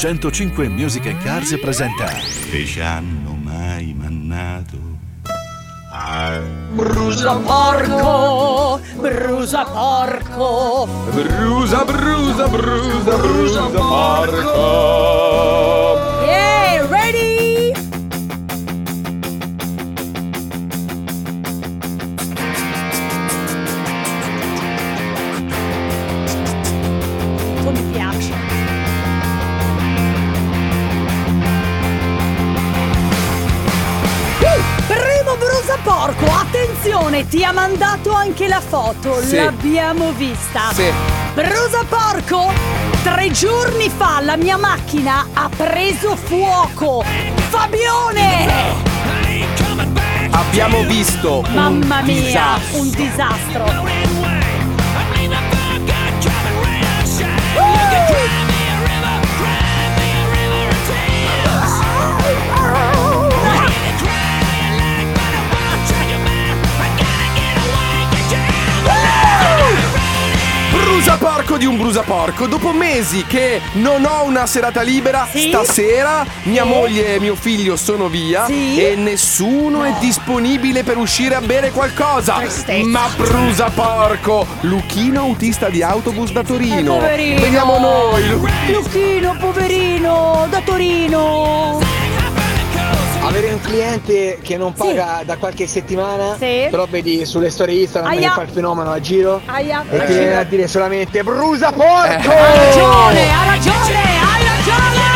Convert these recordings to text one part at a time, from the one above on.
105 Music and Cars presenta che ci hanno mai mannato? A Brusa porco, brusa porco, Brusa, brusa, brusa, brusa, porco. Attenzione, ti ha mandato anche la foto, Sì. l'abbiamo vista. Sì. Brusa porco, tre giorni fa la mia macchina ha preso fuoco. Fabione! Abbiamo visto Mamma un mia, disastro. un disastro. Porco di un brusa porco. Dopo mesi che non ho una serata libera, Sì? stasera mia moglie e mio figlio sono via Sì? e nessuno è disponibile per uscire a bere qualcosa. Tristezza. Ma brusa porco! Luchino autista di autobus da Torino. Eh, poverino. Vediamo noi. Lu- Lucchino, poverino, da Torino. Avere un cliente che non paga da qualche settimana, Sì. però vedi sulle storie Instagram Aia. che fa il fenomeno a giro Aia. e ti viene a dire solamente brusa porco! Ha ragione, ha ragione, hai ragione!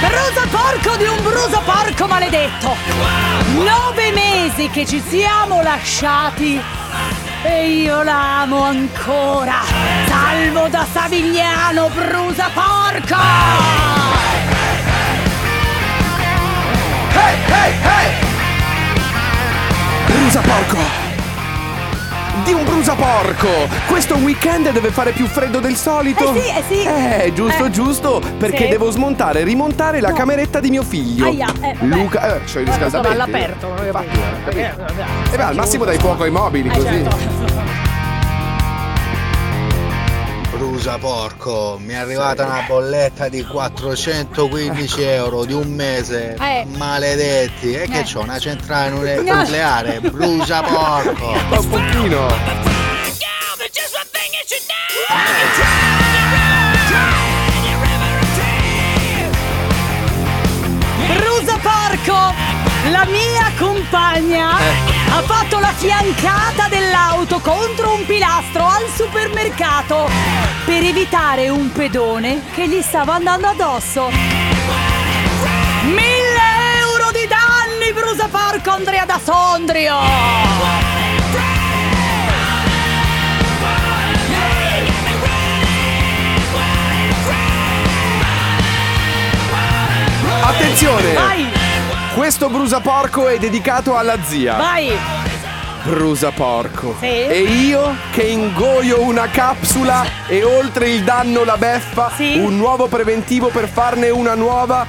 Brusa porco di un bruso porco maledetto! Nove mesi che ci siamo lasciati e io l'amo ancora! Salvo da Savigliano, brusa porco! Hey, hey, hey! Brusa porco! Di un brusa porco! Questo weekend deve fare più freddo del solito? Eh sì, eh sì. Eh, giusto, Eh. giusto, perché Sì. devo smontare e rimontare la No. cameretta di mio figlio. Aia, eh, vabbè. Luca, eh, c'ho il riscaldamento. sono all'aperto, non capito. eh. E beh, al massimo dai fuoco ai mobili, Eh, così. certo. Brusa porco, mi è arrivata una bolletta di 415 euro di un mese. Eh. Maledetti, e che Eh. c'ho una centrale No. nucleare? Brusa porco! Ma un pochino. Brusa porco! La mia compagna ha fatto la fiancata dell'auto contro un pilastro al supermercato per evitare un pedone che gli stava andando addosso. Mille euro di danni, brusa porco Andrea da Sondrio! Attenzione! Vai, Questo brusa porco è dedicato alla zia. vai! Brusa porco. Sì. E io che ingoio una capsula e oltre il danno la beffa, Sì. un nuovo preventivo per farne una nuova,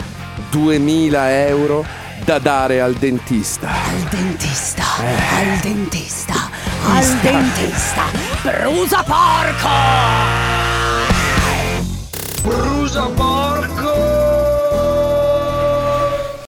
2000 euro da dare al dentista. Al dentista, al dentista, al dentista. Brusa porco! Brusa porco!